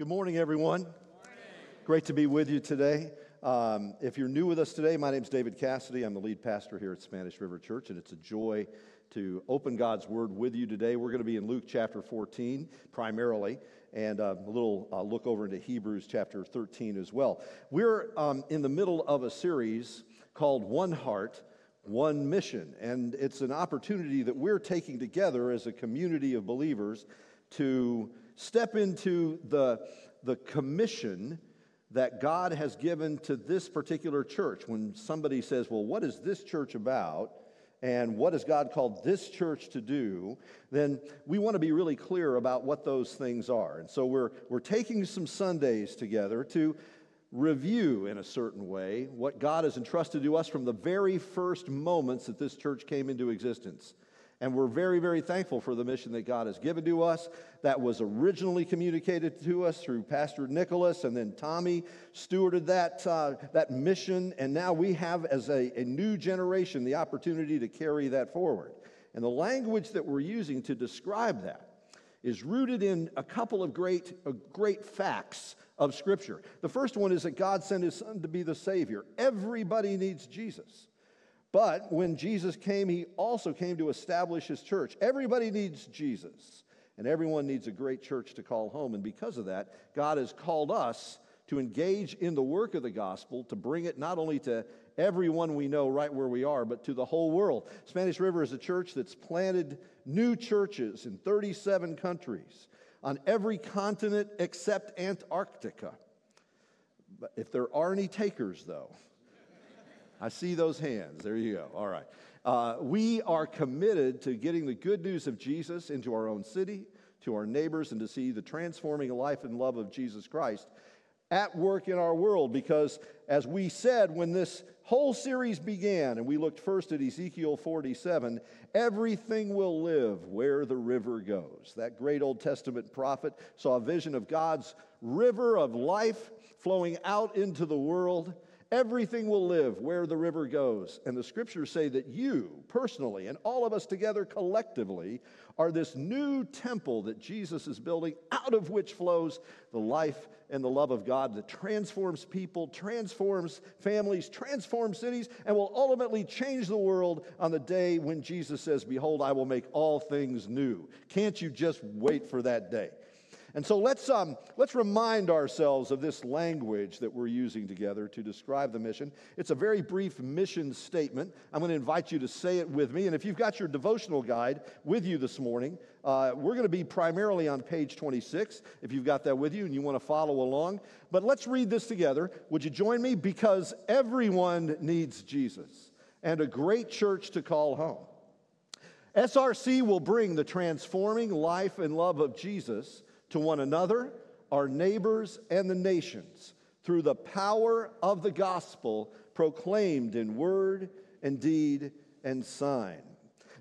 Good morning, everyone. Great to be with you today. Um, if you're new with us today, my name is David Cassidy. I'm the lead pastor here at Spanish River Church, and it's a joy to open God's Word with you today. We're going to be in Luke chapter 14 primarily, and uh, a little uh, look over into Hebrews chapter 13 as well. We're um, in the middle of a series called One Heart, One Mission, and it's an opportunity that we're taking together as a community of believers to step into the, the commission that God has given to this particular church. When somebody says, Well, what is this church about? And what has God called this church to do? Then we want to be really clear about what those things are. And so we're, we're taking some Sundays together to review, in a certain way, what God has entrusted to us from the very first moments that this church came into existence. And we're very, very thankful for the mission that God has given to us. That was originally communicated to us through Pastor Nicholas, and then Tommy stewarded that, uh, that mission. And now we have, as a, a new generation, the opportunity to carry that forward. And the language that we're using to describe that is rooted in a couple of great, uh, great facts of Scripture. The first one is that God sent His Son to be the Savior. Everybody needs Jesus. But when Jesus came, he also came to establish his church. Everybody needs Jesus, and everyone needs a great church to call home. And because of that, God has called us to engage in the work of the gospel, to bring it not only to everyone we know right where we are, but to the whole world. Spanish River is a church that's planted new churches in 37 countries on every continent except Antarctica. But if there are any takers, though, I see those hands. There you go. All right. Uh, we are committed to getting the good news of Jesus into our own city, to our neighbors, and to see the transforming life and love of Jesus Christ at work in our world. Because, as we said when this whole series began, and we looked first at Ezekiel 47, everything will live where the river goes. That great Old Testament prophet saw a vision of God's river of life flowing out into the world. Everything will live where the river goes. And the scriptures say that you personally and all of us together collectively are this new temple that Jesus is building, out of which flows the life and the love of God that transforms people, transforms families, transforms cities, and will ultimately change the world on the day when Jesus says, Behold, I will make all things new. Can't you just wait for that day? And so let's, um, let's remind ourselves of this language that we're using together to describe the mission. It's a very brief mission statement. I'm going to invite you to say it with me. And if you've got your devotional guide with you this morning, uh, we're going to be primarily on page 26, if you've got that with you and you want to follow along. But let's read this together. Would you join me? Because everyone needs Jesus and a great church to call home. SRC will bring the transforming life and love of Jesus to one another, our neighbors, and the nations through the power of the gospel proclaimed in word and deed and sign.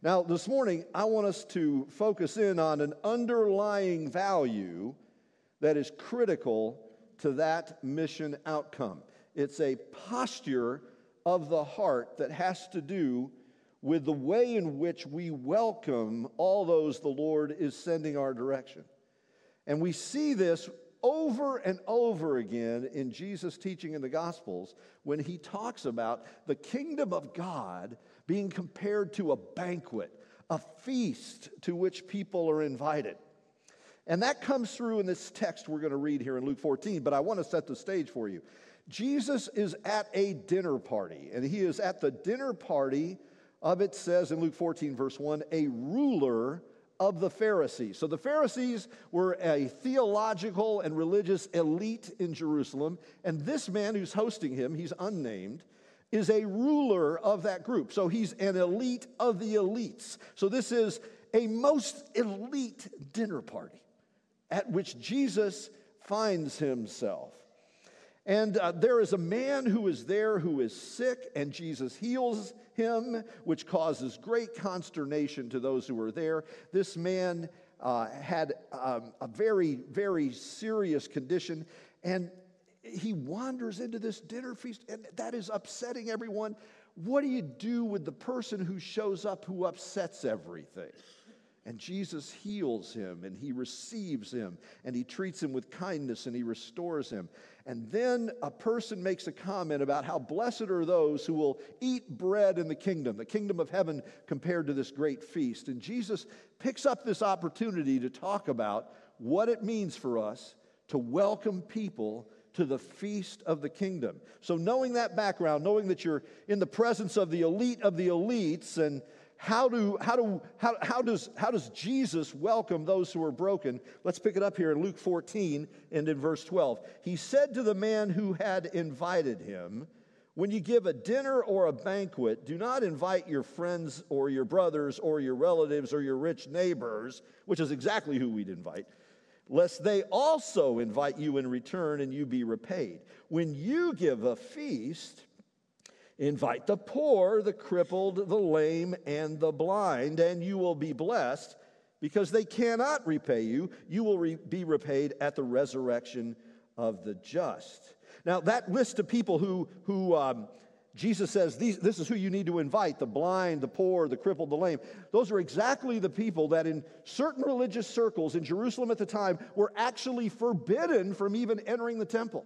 Now, this morning, I want us to focus in on an underlying value that is critical to that mission outcome. It's a posture of the heart that has to do with the way in which we welcome all those the Lord is sending our direction. And we see this over and over again in Jesus' teaching in the Gospels when he talks about the kingdom of God being compared to a banquet, a feast to which people are invited. And that comes through in this text we're going to read here in Luke 14, but I want to set the stage for you. Jesus is at a dinner party, and he is at the dinner party of, it says in Luke 14, verse 1, a ruler of the Pharisees. So the Pharisees were a theological and religious elite in Jerusalem, and this man who's hosting him, he's unnamed, is a ruler of that group. So he's an elite of the elites. So this is a most elite dinner party at which Jesus finds himself. And uh, there is a man who is there who is sick, and Jesus heals him, which causes great consternation to those who were there. This man uh, had um, a very, very serious condition, and he wanders into this dinner feast, and that is upsetting everyone. What do you do with the person who shows up who upsets everything? And Jesus heals him and he receives him and he treats him with kindness and he restores him. And then a person makes a comment about how blessed are those who will eat bread in the kingdom, the kingdom of heaven compared to this great feast. And Jesus picks up this opportunity to talk about what it means for us to welcome people to the feast of the kingdom. So, knowing that background, knowing that you're in the presence of the elite of the elites, and how, do, how, do, how, how, does, how does Jesus welcome those who are broken? Let's pick it up here in Luke 14 and in verse 12. He said to the man who had invited him, When you give a dinner or a banquet, do not invite your friends or your brothers or your relatives or your rich neighbors, which is exactly who we'd invite lest they also invite you in return and you be repaid. When you give a feast, invite the poor, the crippled, the lame, and the blind, and you will be blessed because they cannot repay you. You will re- be repaid at the resurrection of the just. Now, that list of people who, who um, Jesus says, This is who you need to invite the blind, the poor, the crippled, the lame. Those are exactly the people that, in certain religious circles in Jerusalem at the time, were actually forbidden from even entering the temple.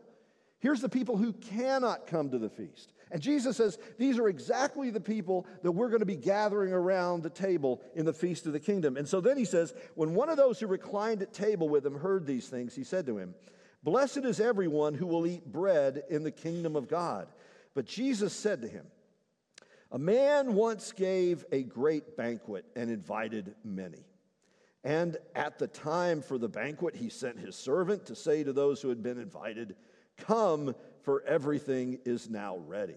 Here's the people who cannot come to the feast. And Jesus says, These are exactly the people that we're going to be gathering around the table in the feast of the kingdom. And so then he says, When one of those who reclined at table with him heard these things, he said to him, Blessed is everyone who will eat bread in the kingdom of God. But Jesus said to him, A man once gave a great banquet and invited many. And at the time for the banquet, he sent his servant to say to those who had been invited, Come, for everything is now ready.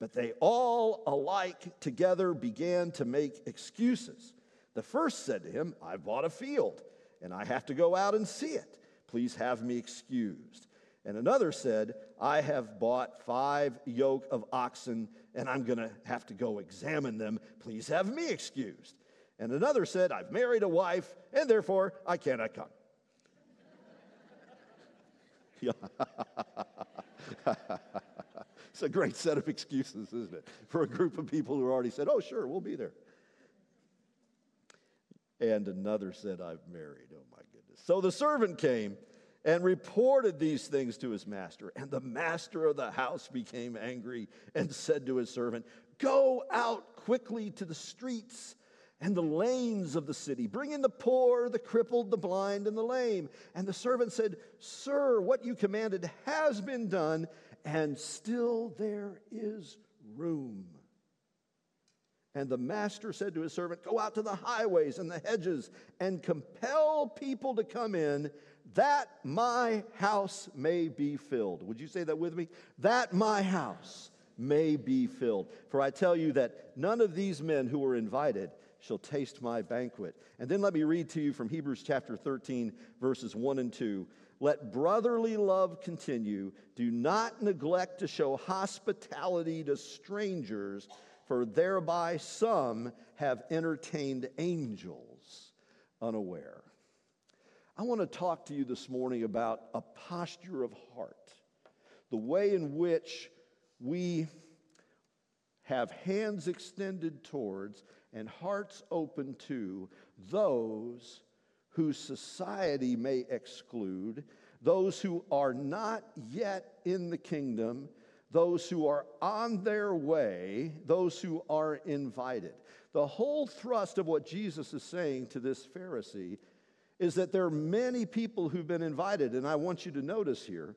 But they all alike together began to make excuses. The first said to him, I've bought a field, and I have to go out and see it. Please have me excused. And another said, I have bought five yoke of oxen, and I'm going to have to go examine them. Please have me excused. And another said, I've married a wife, and therefore I cannot come. it's a great set of excuses, isn't it? For a group of people who already said, Oh, sure, we'll be there. And another said, I've married. Oh, my goodness. So the servant came and reported these things to his master. And the master of the house became angry and said to his servant, Go out quickly to the streets and the lanes of the city. Bring in the poor, the crippled, the blind, and the lame. And the servant said, Sir, what you commanded has been done, and still there is room. And the master said to his servant, Go out to the highways and the hedges and compel people to come in that my house may be filled. Would you say that with me? That my house may be filled. For I tell you that none of these men who were invited shall taste my banquet. And then let me read to you from Hebrews chapter 13, verses 1 and 2. Let brotherly love continue. Do not neglect to show hospitality to strangers, for thereby some have entertained angels unaware. I want to talk to you this morning about a posture of heart, the way in which we have hands extended towards and hearts open to those whose society may exclude, those who are not yet in the kingdom, those who are on their way, those who are invited. The whole thrust of what Jesus is saying to this Pharisee is that there are many people who've been invited, and I want you to notice here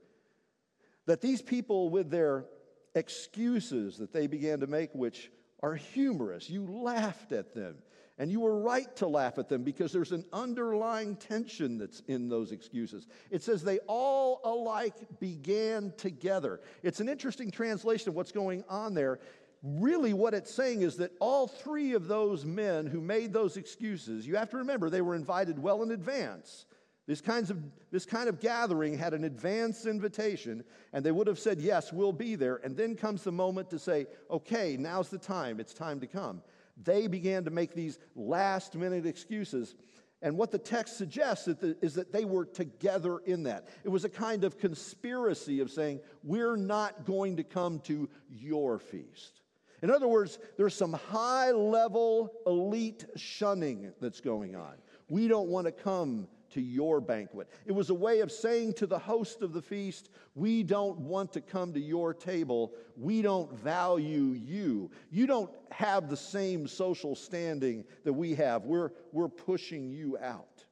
that these people, with their excuses that they began to make, which are humorous, you laughed at them. And you were right to laugh at them because there's an underlying tension that's in those excuses. It says they all alike began together. It's an interesting translation of what's going on there really what it's saying is that all three of those men who made those excuses, you have to remember they were invited well in advance. This, kinds of, this kind of gathering had an advance invitation, and they would have said, Yes, we'll be there. And then comes the moment to say, Okay, now's the time, it's time to come. They began to make these last minute excuses. And what the text suggests is that they were together in that. It was a kind of conspiracy of saying, We're not going to come to your feast. In other words, there's some high level elite shunning that's going on. We don't want to come to your banquet. It was a way of saying to the host of the feast, We don't want to come to your table. We don't value you. You don't have the same social standing that we have. We're, we're pushing you out.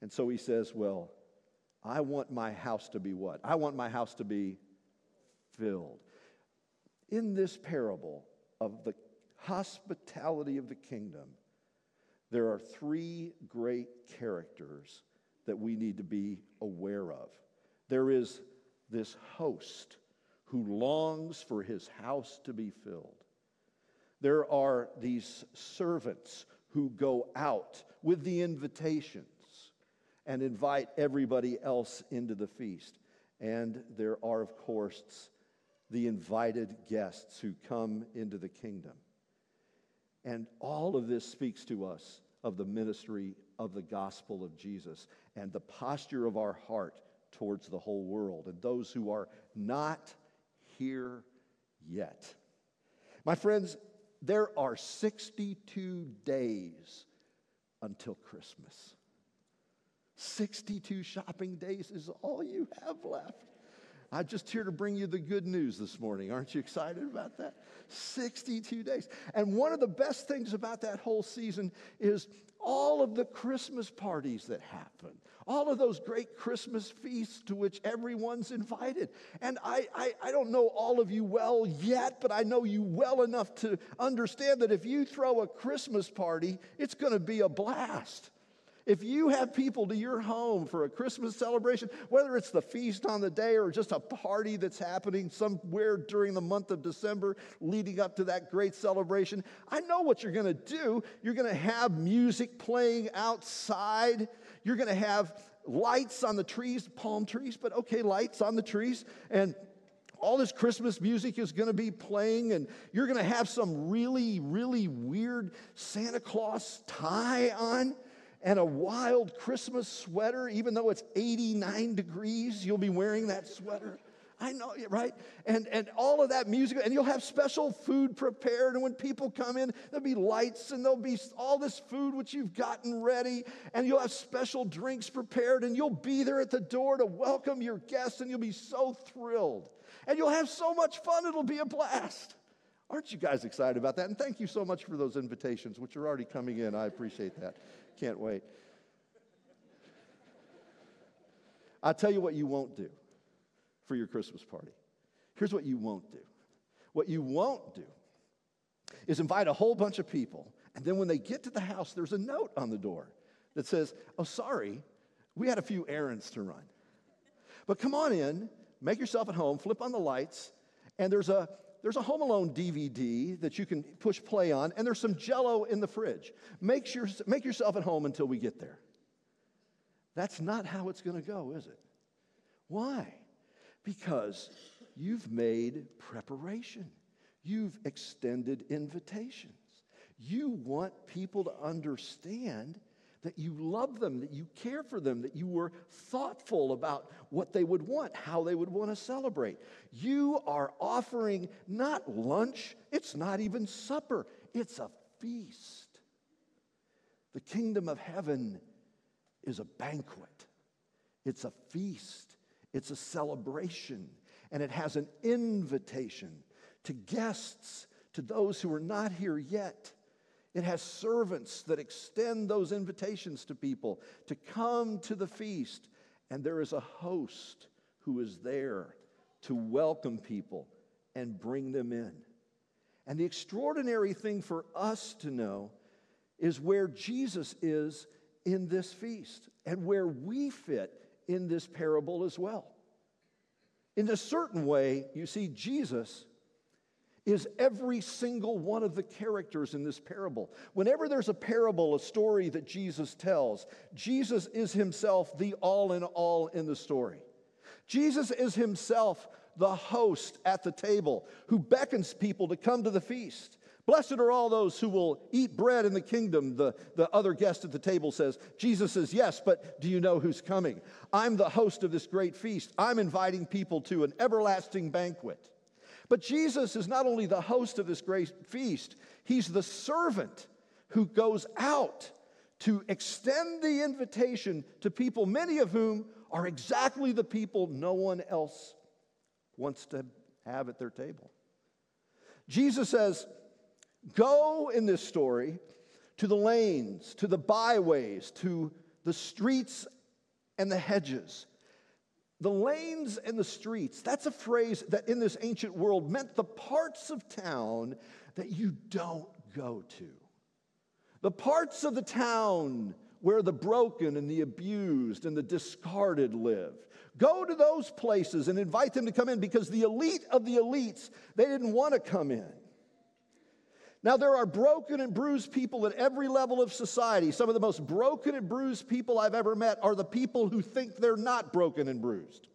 And so he says, Well, I want my house to be what? I want my house to be filled. In this parable of the hospitality of the kingdom, there are three great characters that we need to be aware of. There is this host who longs for his house to be filled. There are these servants who go out with the invitations and invite everybody else into the feast. And there are, of course, the invited guests who come into the kingdom. And all of this speaks to us of the ministry of the gospel of Jesus and the posture of our heart towards the whole world and those who are not here yet. My friends, there are 62 days until Christmas. 62 shopping days is all you have left. I'm just here to bring you the good news this morning. Aren't you excited about that? 62 days. And one of the best things about that whole season is all of the Christmas parties that happen, all of those great Christmas feasts to which everyone's invited. And I, I, I, don't know all of you well yet, but I know you well enough to understand that if you throw a Christmas party, it's going to be a blast. If you have people to your home for a Christmas celebration, whether it's the feast on the day or just a party that's happening somewhere during the month of December leading up to that great celebration, I know what you're going to do. You're going to have music playing outside. You're going to have lights on the trees, palm trees, but okay, lights on the trees. And all this Christmas music is going to be playing, and you're going to have some really, really weird Santa Claus tie on and a wild Christmas sweater, even though it's 89 degrees, you'll be wearing that sweater. I know, right? And, and all of that music, and you'll have special food prepared. And when people come in, there'll be lights and there'll be all this food which you've gotten ready. And you'll have special drinks prepared. And you'll be there at the door to welcome your guests. And you'll be so thrilled. And you'll have so much fun, it'll be a blast. Aren't you guys excited about that? And thank you so much for those invitations, which are already coming in. I appreciate that. Can't wait. I'll tell you what you won't do for your Christmas party. Here's what you won't do. What you won't do is invite a whole bunch of people, and then when they get to the house, there's a note on the door that says, Oh, sorry, we had a few errands to run. But come on in, make yourself at home, flip on the lights, and there's a there's a Home Alone DVD that you can push play on, and there's some jello in the fridge. Make, sure, make yourself at home until we get there. That's not how it's going to go, is it? Why? Because you've made preparation, you've extended invitations. You want people to understand that you love them, that you care for them, that you were thoughtful about what they would want, how they would want to celebrate. You are offering not lunch, it's not even supper, it's a feast. The kingdom of heaven is a banquet, it's a feast, it's a celebration, and it has an invitation to guests, to those who are not here yet. It has servants that extend those invitations to people to come to the feast. And there is a host who is there to welcome people and bring them in. And the extraordinary thing for us to know is where Jesus is in this feast and where we fit in this parable as well. In a certain way, you see, Jesus is every single one of the characters in this parable. Whenever there's a parable, a story that Jesus tells, Jesus is himself the all in all in the story. Jesus is himself the host at the table who beckons people to come to the feast. Blessed are all those who will eat bread in the kingdom, the, the other guest at the table says. Jesus says, Yes, but do you know who's coming? I'm the host of this great feast. I'm inviting people to an everlasting banquet. But Jesus is not only the host of this great feast, he's the servant who goes out to extend the invitation to people, many of whom are exactly the people no one else wants to have at their table. Jesus says, Go in this story to the lanes, to the byways, to the streets and the hedges. The lanes and the streets, that's a phrase that in this ancient world meant the parts of town that you don't go to. The parts of the town where the broken and the abused and the discarded live. Go to those places and invite them to come in because the elite of the elites, they didn't want to come in. Now, there are broken and bruised people at every level of society. Some of the most broken and bruised people I've ever met are the people who think they're not broken and bruised.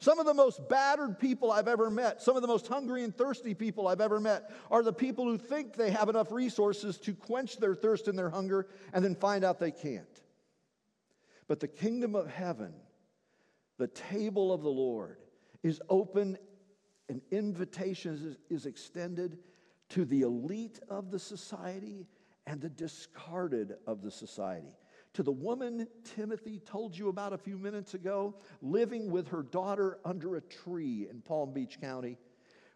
Some of the most battered people I've ever met, some of the most hungry and thirsty people I've ever met, are the people who think they have enough resources to quench their thirst and their hunger and then find out they can't. But the kingdom of heaven, the table of the Lord, is open, an invitation is extended to the elite of the society and the discarded of the society. To the woman Timothy told you about a few minutes ago, living with her daughter under a tree in Palm Beach County.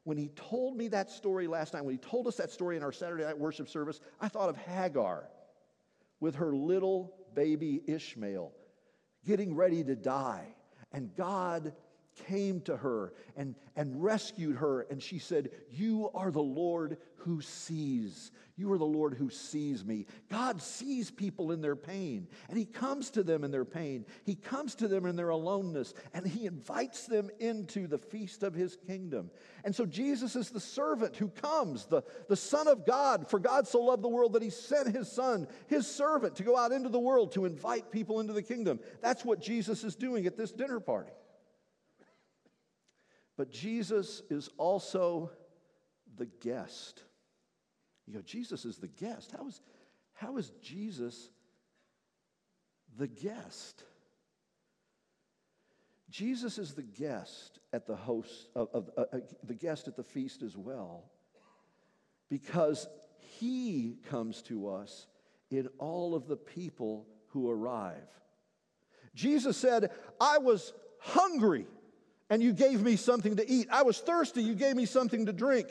When he told me that story last night, when he told us that story in our Saturday night worship service, I thought of Hagar with her little baby Ishmael getting ready to die. And God came to her and, and rescued her. And she said, You are the Lord who sees. You are the Lord who sees me. God sees people in their pain, and He comes to them in their pain. He comes to them in their aloneness, and He invites them into the feast of His kingdom. And so Jesus is the servant who comes, the, the Son of God. For God so loved the world that He sent His Son, His servant, to go out into the world to invite people into the kingdom. That's what Jesus is doing at this dinner party. But Jesus is also the guest. You go, Jesus is the guest. How is, how is Jesus the guest? Jesus is the guest at the host of, of uh, uh, the guest at the feast as well, because he comes to us in all of the people who arrive. Jesus said, I was hungry and you gave me something to eat. I was thirsty, you gave me something to drink.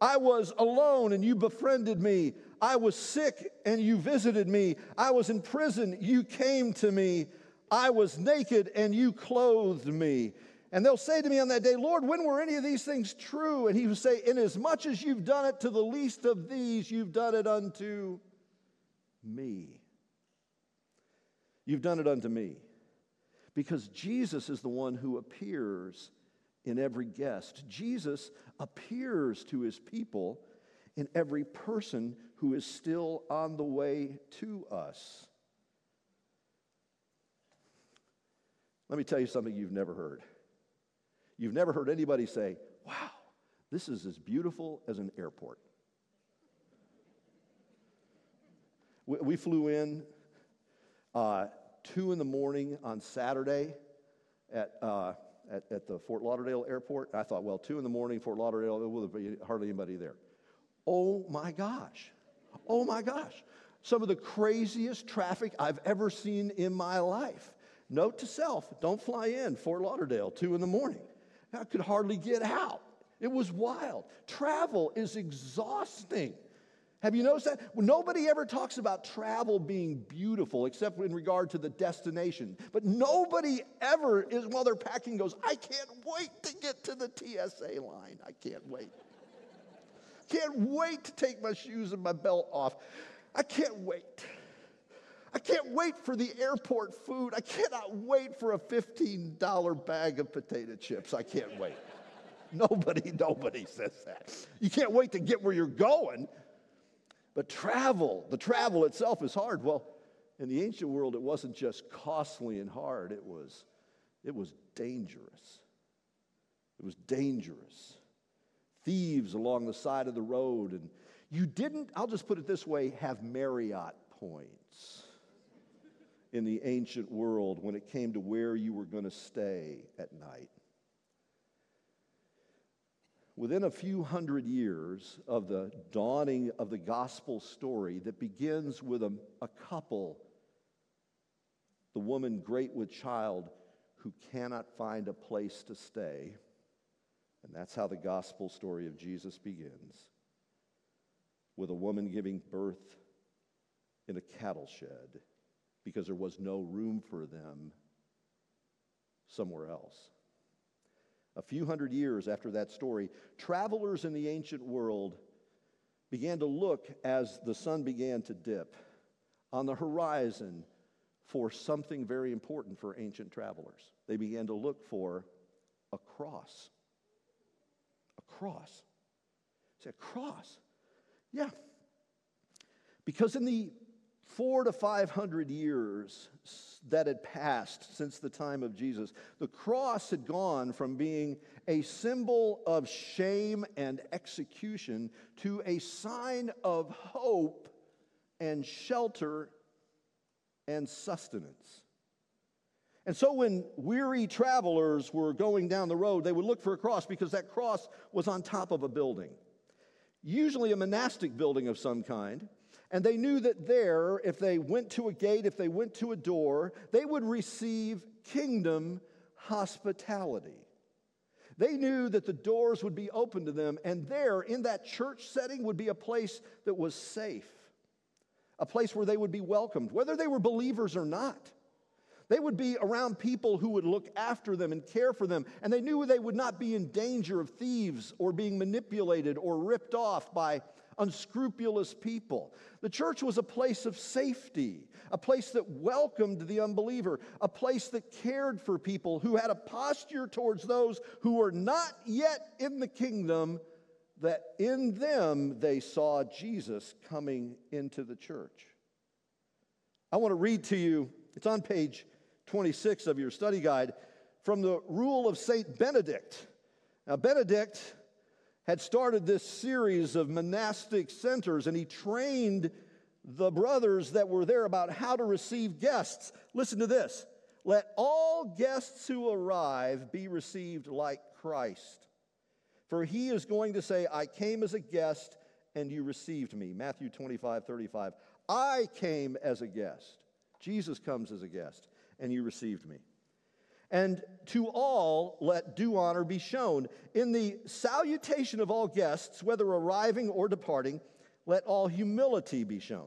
I was alone and you befriended me. I was sick and you visited me. I was in prison, you came to me. I was naked and you clothed me. And they'll say to me on that day, Lord, when were any of these things true? And he would say, Inasmuch as you've done it to the least of these, you've done it unto me. You've done it unto me because Jesus is the one who appears in every guest. Jesus appears to his people in every person who is still on the way to us. Let me tell you something you've never heard. You've never heard anybody say, Wow, this is as beautiful as an airport. We, we flew in. Uh, 2 in the morning on Saturday at, uh, at, at, the Fort Lauderdale airport. I thought, well, 2 in the morning, Fort Lauderdale, there will be hardly anybody there. Oh my gosh. Oh my gosh. Some of the craziest traffic I've ever seen in my life. Note to self don't fly in Fort Lauderdale 2 in the morning. I could hardly get out. It was wild. Travel is exhausting. Have you noticed that? Well, nobody ever talks about travel being beautiful except in regard to the destination. But nobody ever is, while they're packing, goes, I can't wait to get to the TSA line. I can't wait. can't wait to take my shoes and my belt off. I can't wait. I can't wait for the airport food. I cannot wait for a $15 bag of potato chips. I can't wait. nobody, nobody says that. You can't wait to get where you're going. But travel, the travel itself is hard. Well, in the ancient world, it wasn't just costly and hard, it was, it was dangerous. It was dangerous. Thieves along the side of the road. And you didn't, I'll just put it this way, have Marriott points in the ancient world when it came to where you were going to stay at night. Within a few hundred years of the dawning of the gospel story that begins with a, a couple, the woman great with child who cannot find a place to stay. And that's how the gospel story of Jesus begins with a woman giving birth in a cattle shed because there was no room for them somewhere else. A few hundred years after that story, travelers in the ancient world began to look as the sun began to dip on the horizon for something very important for ancient travelers. They began to look for a cross. A cross. Say, a cross. Yeah. Because in the four to 500 years that had passed since the time of Jesus, the cross had gone from being a symbol of shame and execution to a sign of hope and shelter and sustenance. And so, when weary travelers were going down the road, they would look for a cross because that cross was on top of a building, usually a monastic building of some kind. And they knew that there, if they went to a gate, if they went to a door, they would receive kingdom hospitality. They knew that the doors would be open to them, and there, in that church setting, would be a place that was safe, a place where they would be welcomed, whether they were believers or not. They would be around people who would look after them and care for them, and they knew they would not be in danger of thieves or being manipulated or ripped off by unscrupulous people. The church was a place of safety, a place that welcomed the unbeliever, a place that cared for people who had a posture towards those who were not yet in the kingdom, that in them they saw Jesus coming into the church. I want to read to you, it's on page 26 of your study guide, from the Rule of St. Benedict. Now, Benedict had started this series of monastic centers and he trained the brothers that were there about how to receive guests. Listen to this let all guests who arrive be received like Christ. For he is going to say, I came as a guest and you received me. Matthew 25, 35. I came as a guest. Jesus comes as a guest and you received me. And to all let due honor be shown. In the salutation of all guests, whether arriving or departing, let all humility be shown.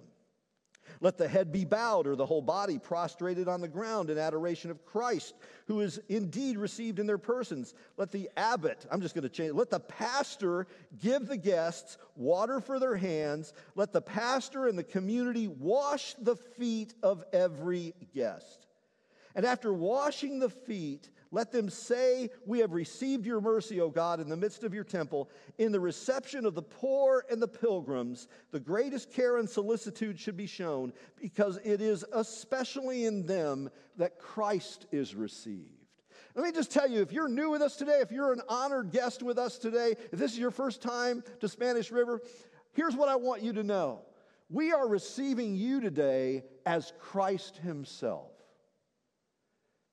Let the head be bowed or the whole body prostrated on the ground in adoration of Christ, who is indeed received in their persons. Let the abbot, I'm just going to change, let the pastor give the guests water for their hands. Let the pastor and the community wash the feet of every guest. And after washing the feet, let them say, We have received your mercy, O God, in the midst of your temple. In the reception of the poor and the pilgrims, the greatest care and solicitude should be shown, because it is especially in them that Christ is received. Let me just tell you if you're new with us today, if you're an honored guest with us today, if this is your first time to Spanish River, here's what I want you to know. We are receiving you today as Christ Himself.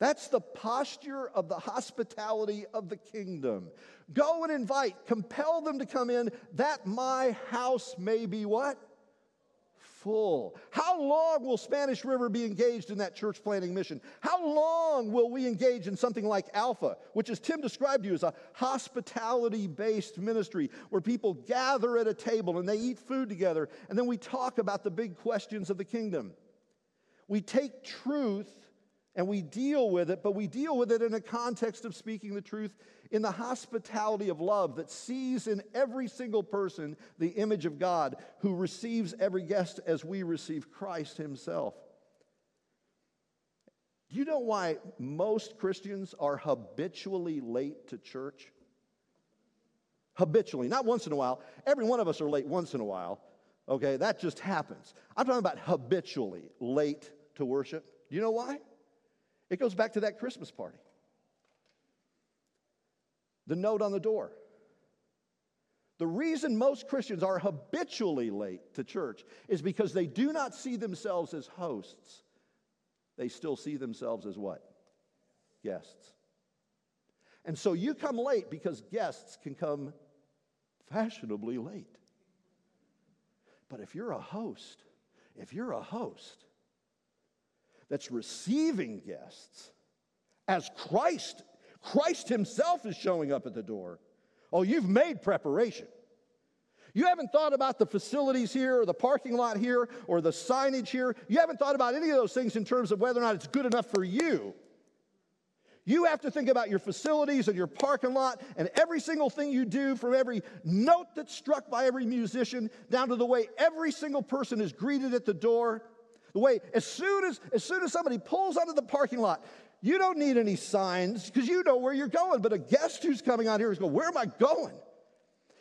That's the posture of the hospitality of the kingdom. Go and invite, compel them to come in, that my house may be what? Full. How long will Spanish River be engaged in that church planting mission? How long will we engage in something like Alpha, which, as Tim described to you, is a hospitality based ministry where people gather at a table and they eat food together, and then we talk about the big questions of the kingdom? We take truth and we deal with it, but we deal with it in a context of speaking the truth in the hospitality of love that sees in every single person the image of God, who receives every guest as we receive Christ Himself. Do you know why most Christians are habitually late to church? Habitually, not once in a while. Every one of us are late once in a while. Okay, that just happens. I'm talking about habitually late to worship. Do you know why? It goes back to that Christmas party. The note on the door. The reason most Christians are habitually late to church is because they do not see themselves as hosts. They still see themselves as what? Guests. And so you come late because guests can come fashionably late. But if you're a host, if you're a host that's receiving guests as Christ, Christ Himself is showing up at the door, oh, you've made preparation. You haven't thought about the facilities here or the parking lot here or the signage here. You haven't thought about any of those things in terms of whether or not it's good enough for you. You have to think about your facilities and your parking lot and every single thing you do, from every note that's struck by every musician down to the way every single person is greeted at the door. The way, as soon as, as soon as somebody pulls out of the parking lot, you don't need any signs because you know where you're going. But a guest who's coming out here is going, Where am I going?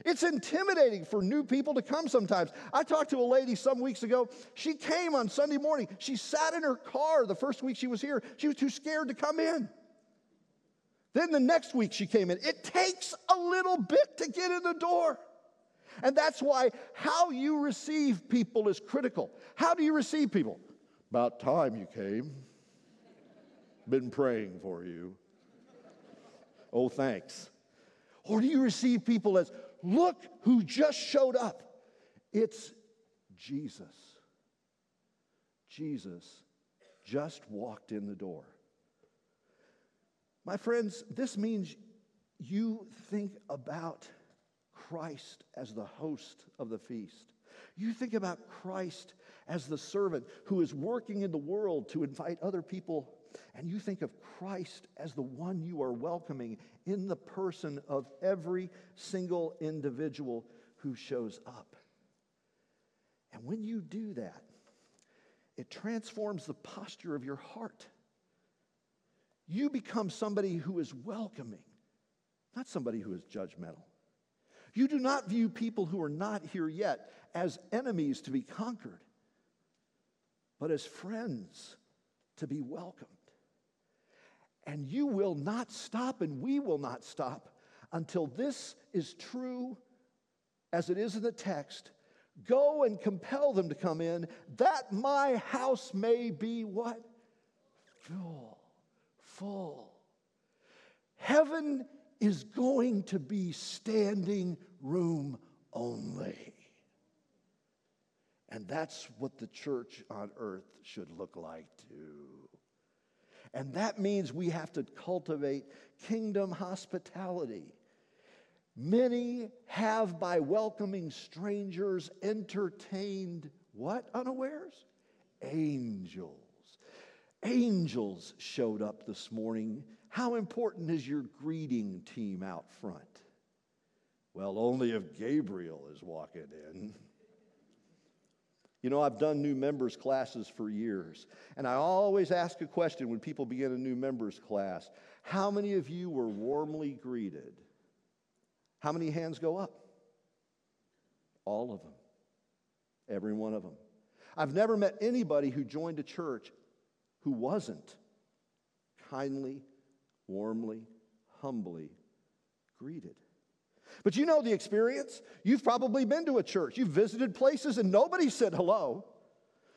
It's intimidating for new people to come sometimes. I talked to a lady some weeks ago. She came on Sunday morning. She sat in her car the first week she was here. She was too scared to come in. Then the next week she came in. It takes a little bit to get in the door. And that's why how you receive people is critical. How do you receive people? About time you came. Been praying for you. Oh, thanks. Or do you receive people as, look who just showed up? It's Jesus. Jesus just walked in the door. My friends, this means you think about Christ as the host of the feast. You think about Christ as the servant who is working in the world to invite other people. And you think of Christ as the one you are welcoming in the person of every single individual who shows up. And when you do that, it transforms the posture of your heart you become somebody who is welcoming, not somebody who is judgmental. You do not view people who are not here yet as enemies to be conquered, but as friends to be welcomed. And you will not stop, and we will not stop until this is true as it is in the text. Go and compel them to come in, that my house may be what? Full full. Heaven is going to be standing room only. And that's what the church on earth should look like too. And that means we have to cultivate kingdom hospitality. Many have, by welcoming strangers, entertained what unawares? Angels. Angels showed up this morning. How important is your greeting team out front? Well, only if Gabriel is walking in. You know, I've done new members classes for years, and I always ask a question when people begin a new members class How many of you were warmly greeted? How many hands go up? All of them. Every one of them. I've never met anybody who joined a church who wasn't kindly, warmly, humbly greeted. But you know the experience. You've probably been to a church, you've visited places, and nobody said hello.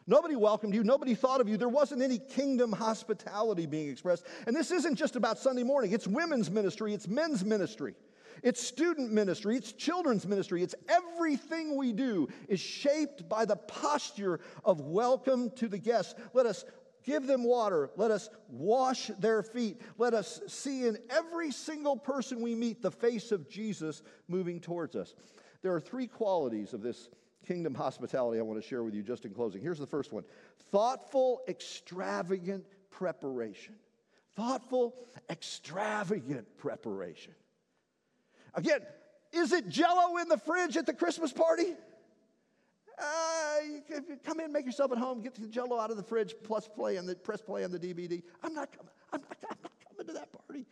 Nobody welcomed you. Nobody thought of you. There wasn't any kingdom hospitality being expressed. And this isn't just about Sunday morning, it's women's ministry, it's men's ministry. It's student ministry, it's children's ministry, it's everything we do is shaped by the posture of welcome to the guests. Let us Give them water. Let us wash their feet. Let us see in every single person we meet the face of Jesus moving towards us. There are three qualities of this kingdom hospitality I want to share with you just in closing. Here's the first one thoughtful, extravagant preparation. Thoughtful, extravagant preparation. Again, is it jello in the fridge at the Christmas party? Uh, come in, make yourself at home, get the jello out of the fridge, plus play on the press play on the DVD. I'm not coming. I'm not, I'm not coming to that party.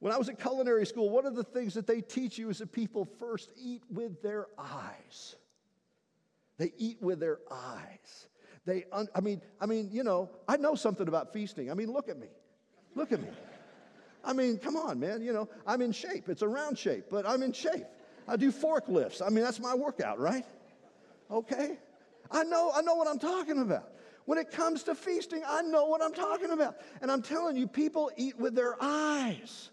When I was at culinary school, one of the things that they teach you is that people first eat with their eyes. They eat with their eyes. They, un- I mean, I mean, you know, I know something about feasting. I mean, look at me, look at me. I mean, come on, man. You know, I'm in shape. It's a round shape, but I'm in shape. I do forklifts. I mean, that's my workout, right? Okay? I know, I know what I'm talking about. When it comes to feasting, I know what I'm talking about. And I'm telling you, people eat with their eyes.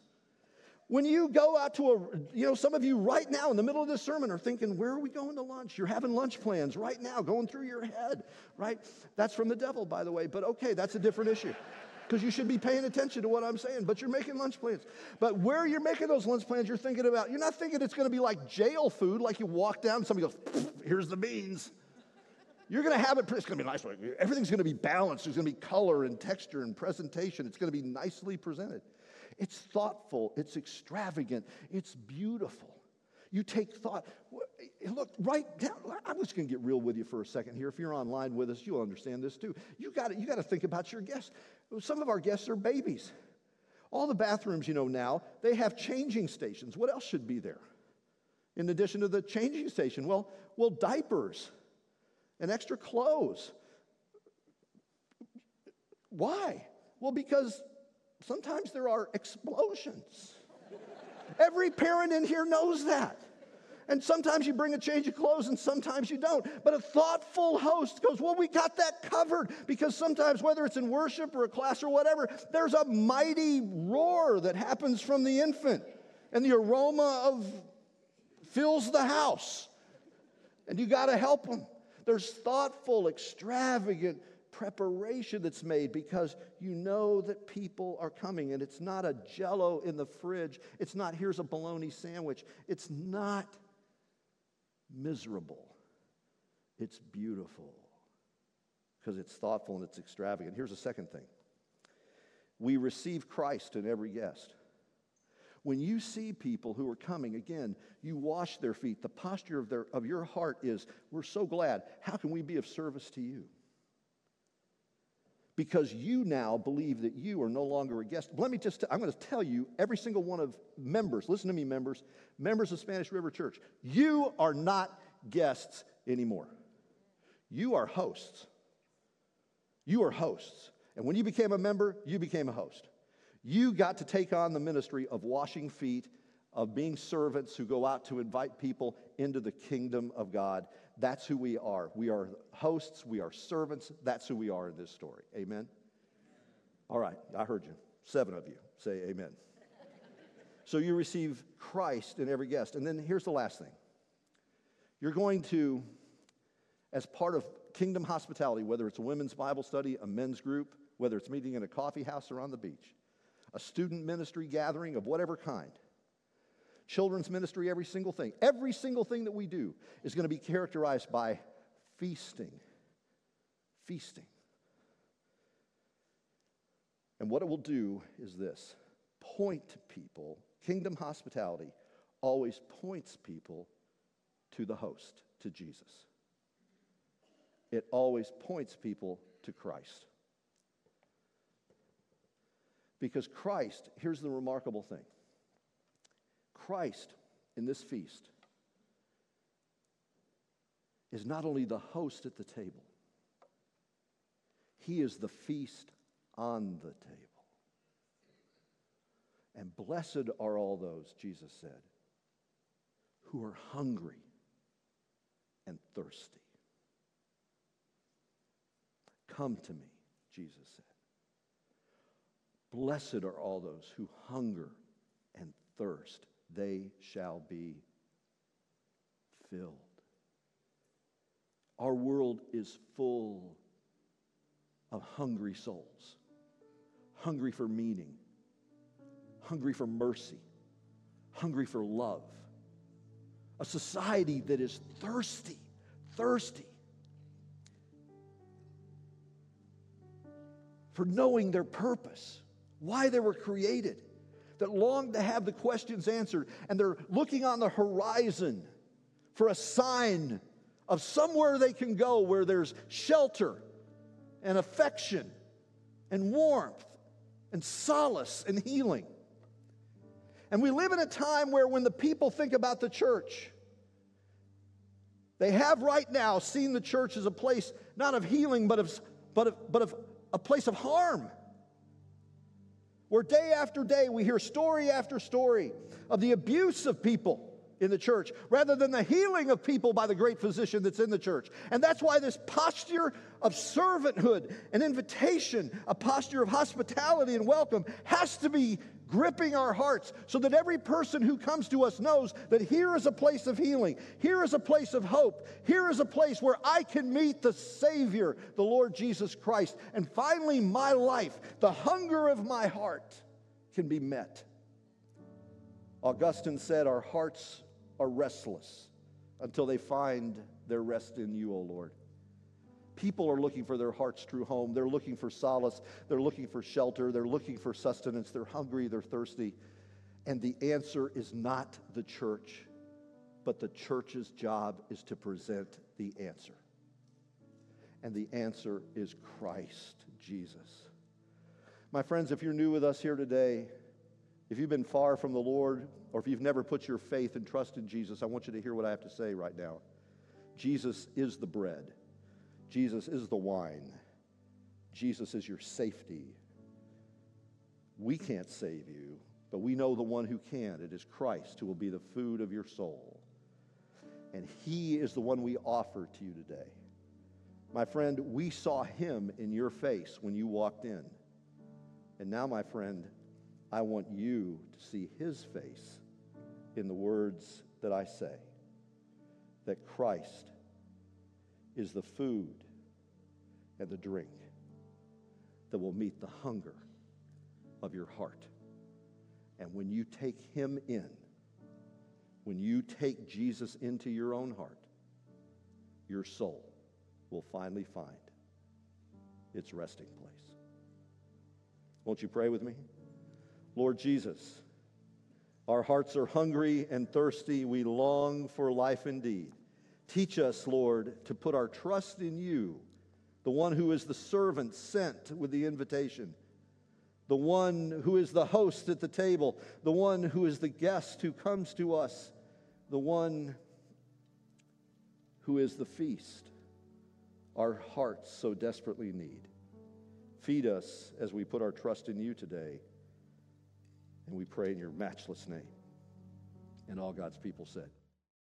When you go out to a, you know, some of you right now in the middle of this sermon are thinking, where are we going to lunch? You're having lunch plans right now going through your head, right? That's from the devil, by the way, but okay, that's a different issue. Because you should be paying attention to what I'm saying, but you're making lunch plans. But where you're making those lunch plans, you're thinking about, you're not thinking it's gonna be like jail food, like you walk down, somebody goes, here's the beans. You're to have it, it's to be nice. Everything's to be balanced. There's to be color and texture and presentation. It's to be nicely presented. It's thoughtful, it's extravagant, it's beautiful. You take thought. Look, right down. I'm just going to get real with you for a second here. If you're online with us, you'll understand this too. You got you got to think about your guests. Some of our guests are babies. All the bathrooms, you know, now they have changing stations. What else should be there? In addition to the changing station, well, well, diapers and extra clothes. Why? Well, because sometimes there are explosions. Every parent in here knows that. And sometimes you bring a change of clothes and sometimes you don't. But a thoughtful host goes, Well, we got that covered. Because sometimes, whether it's in worship or a class or whatever, there's a mighty roar that happens from the infant. And the aroma of fills the house. And you got to help them. There's thoughtful, extravagant preparation that's made because you know that people are coming and it's not a jello in the fridge. It's not here's a bologna sandwich. It's not miserable. It's beautiful because it's thoughtful and it's extravagant. Here's a second thing we receive Christ in every guest. When you see people who are coming, again, you wash their feet. The posture of, their, of your heart is, We're so glad. How can we be of service to you? Because you now believe that you are no longer a guest. Let me just, i I'm going to tell you, every single one of members, listen to me, members, members of Spanish River Church, you are not guests anymore. You are hosts. You are hosts. And when you became a member, you became a host. You got to take on the ministry of washing feet, of being servants who go out to invite people into the kingdom of God. That's who we are. We are hosts, we are servants. That's who we are in this story. Amen? All right, I heard you. Seven of you say amen. so you receive Christ in every guest. And then here's the last thing you're going to, as part of kingdom hospitality, whether it's a women's Bible study, a men's group, whether it's meeting in a coffee house or on the beach, a student ministry gathering of whatever kind, children's ministry, every single thing. Every single thing that we do is going to be characterized by feasting. Feasting. And what it will do is this point people, kingdom hospitality always points people to the host, to Jesus. It always points people to Christ. Because Christ, here's the remarkable thing Christ in this feast is not only the host at the table, he is the feast on the table. And blessed are all those, Jesus said, who are hungry and thirsty. Come to me, Jesus said. Blessed are all those who hunger and thirst, they shall be filled. Our world is full of hungry souls, hungry for meaning, hungry for mercy, hungry for love. A society that is thirsty, thirsty for knowing their purpose why they were created, that long to have the questions answered, and they're looking on the horizon for a sign of somewhere they can go where there's shelter and affection and warmth and solace and healing. And we live in a time where when the people think about the church, they have right now seen the church as a place not of healing, but of, but of, but of a place of harm where day after day we hear story after story of the abuse of people in the church rather than the healing of people by the great physician that's in the church. And that's why this posture of servanthood, an invitation, a posture of hospitality and welcome has to be gripping our hearts so that every person who comes to us knows that here is a place of healing, here is a place of hope, here is a place where I can meet the Savior, the Lord Jesus Christ. And finally, my life, the hunger of my heart, can be met. Augustine said, Our hearts are restless until they find their rest in you, O Lord. People are looking for their heart's true home. They're looking for solace. They're looking for shelter. They're looking for sustenance. They're hungry. They're thirsty. And the answer is not the church, but the church's job is to present the answer. And the answer is Christ Jesus. My friends, if you're new with us here today, if you've been far from the Lord, or if you've never put your faith and trust in Jesus, I want you to hear what I have to say right now. Jesus is the bread. Jesus is the wine. Jesus is your safety. We can't save you, but we know the one who can. It is Christ who will be the food of your soul. And he is the one we offer to you today. My friend, we saw him in your face when you walked in. And now, my friend, I want you to see his face in the words that I say that Christ is the food and the drink that will meet the hunger of your heart. And when you take him in, when you take Jesus into your own heart, your soul will finally find its resting place. Won't you pray with me? Lord Jesus, our hearts are hungry and thirsty. We long for life indeed. Teach us, Lord, to put our trust in you, the one who is the servant sent with the invitation, the one who is the host at the table, the one who is the guest who comes to us, the one who is the feast our hearts so desperately need. Feed us as we put our trust in you today. And we pray in your matchless name. And all God's people said.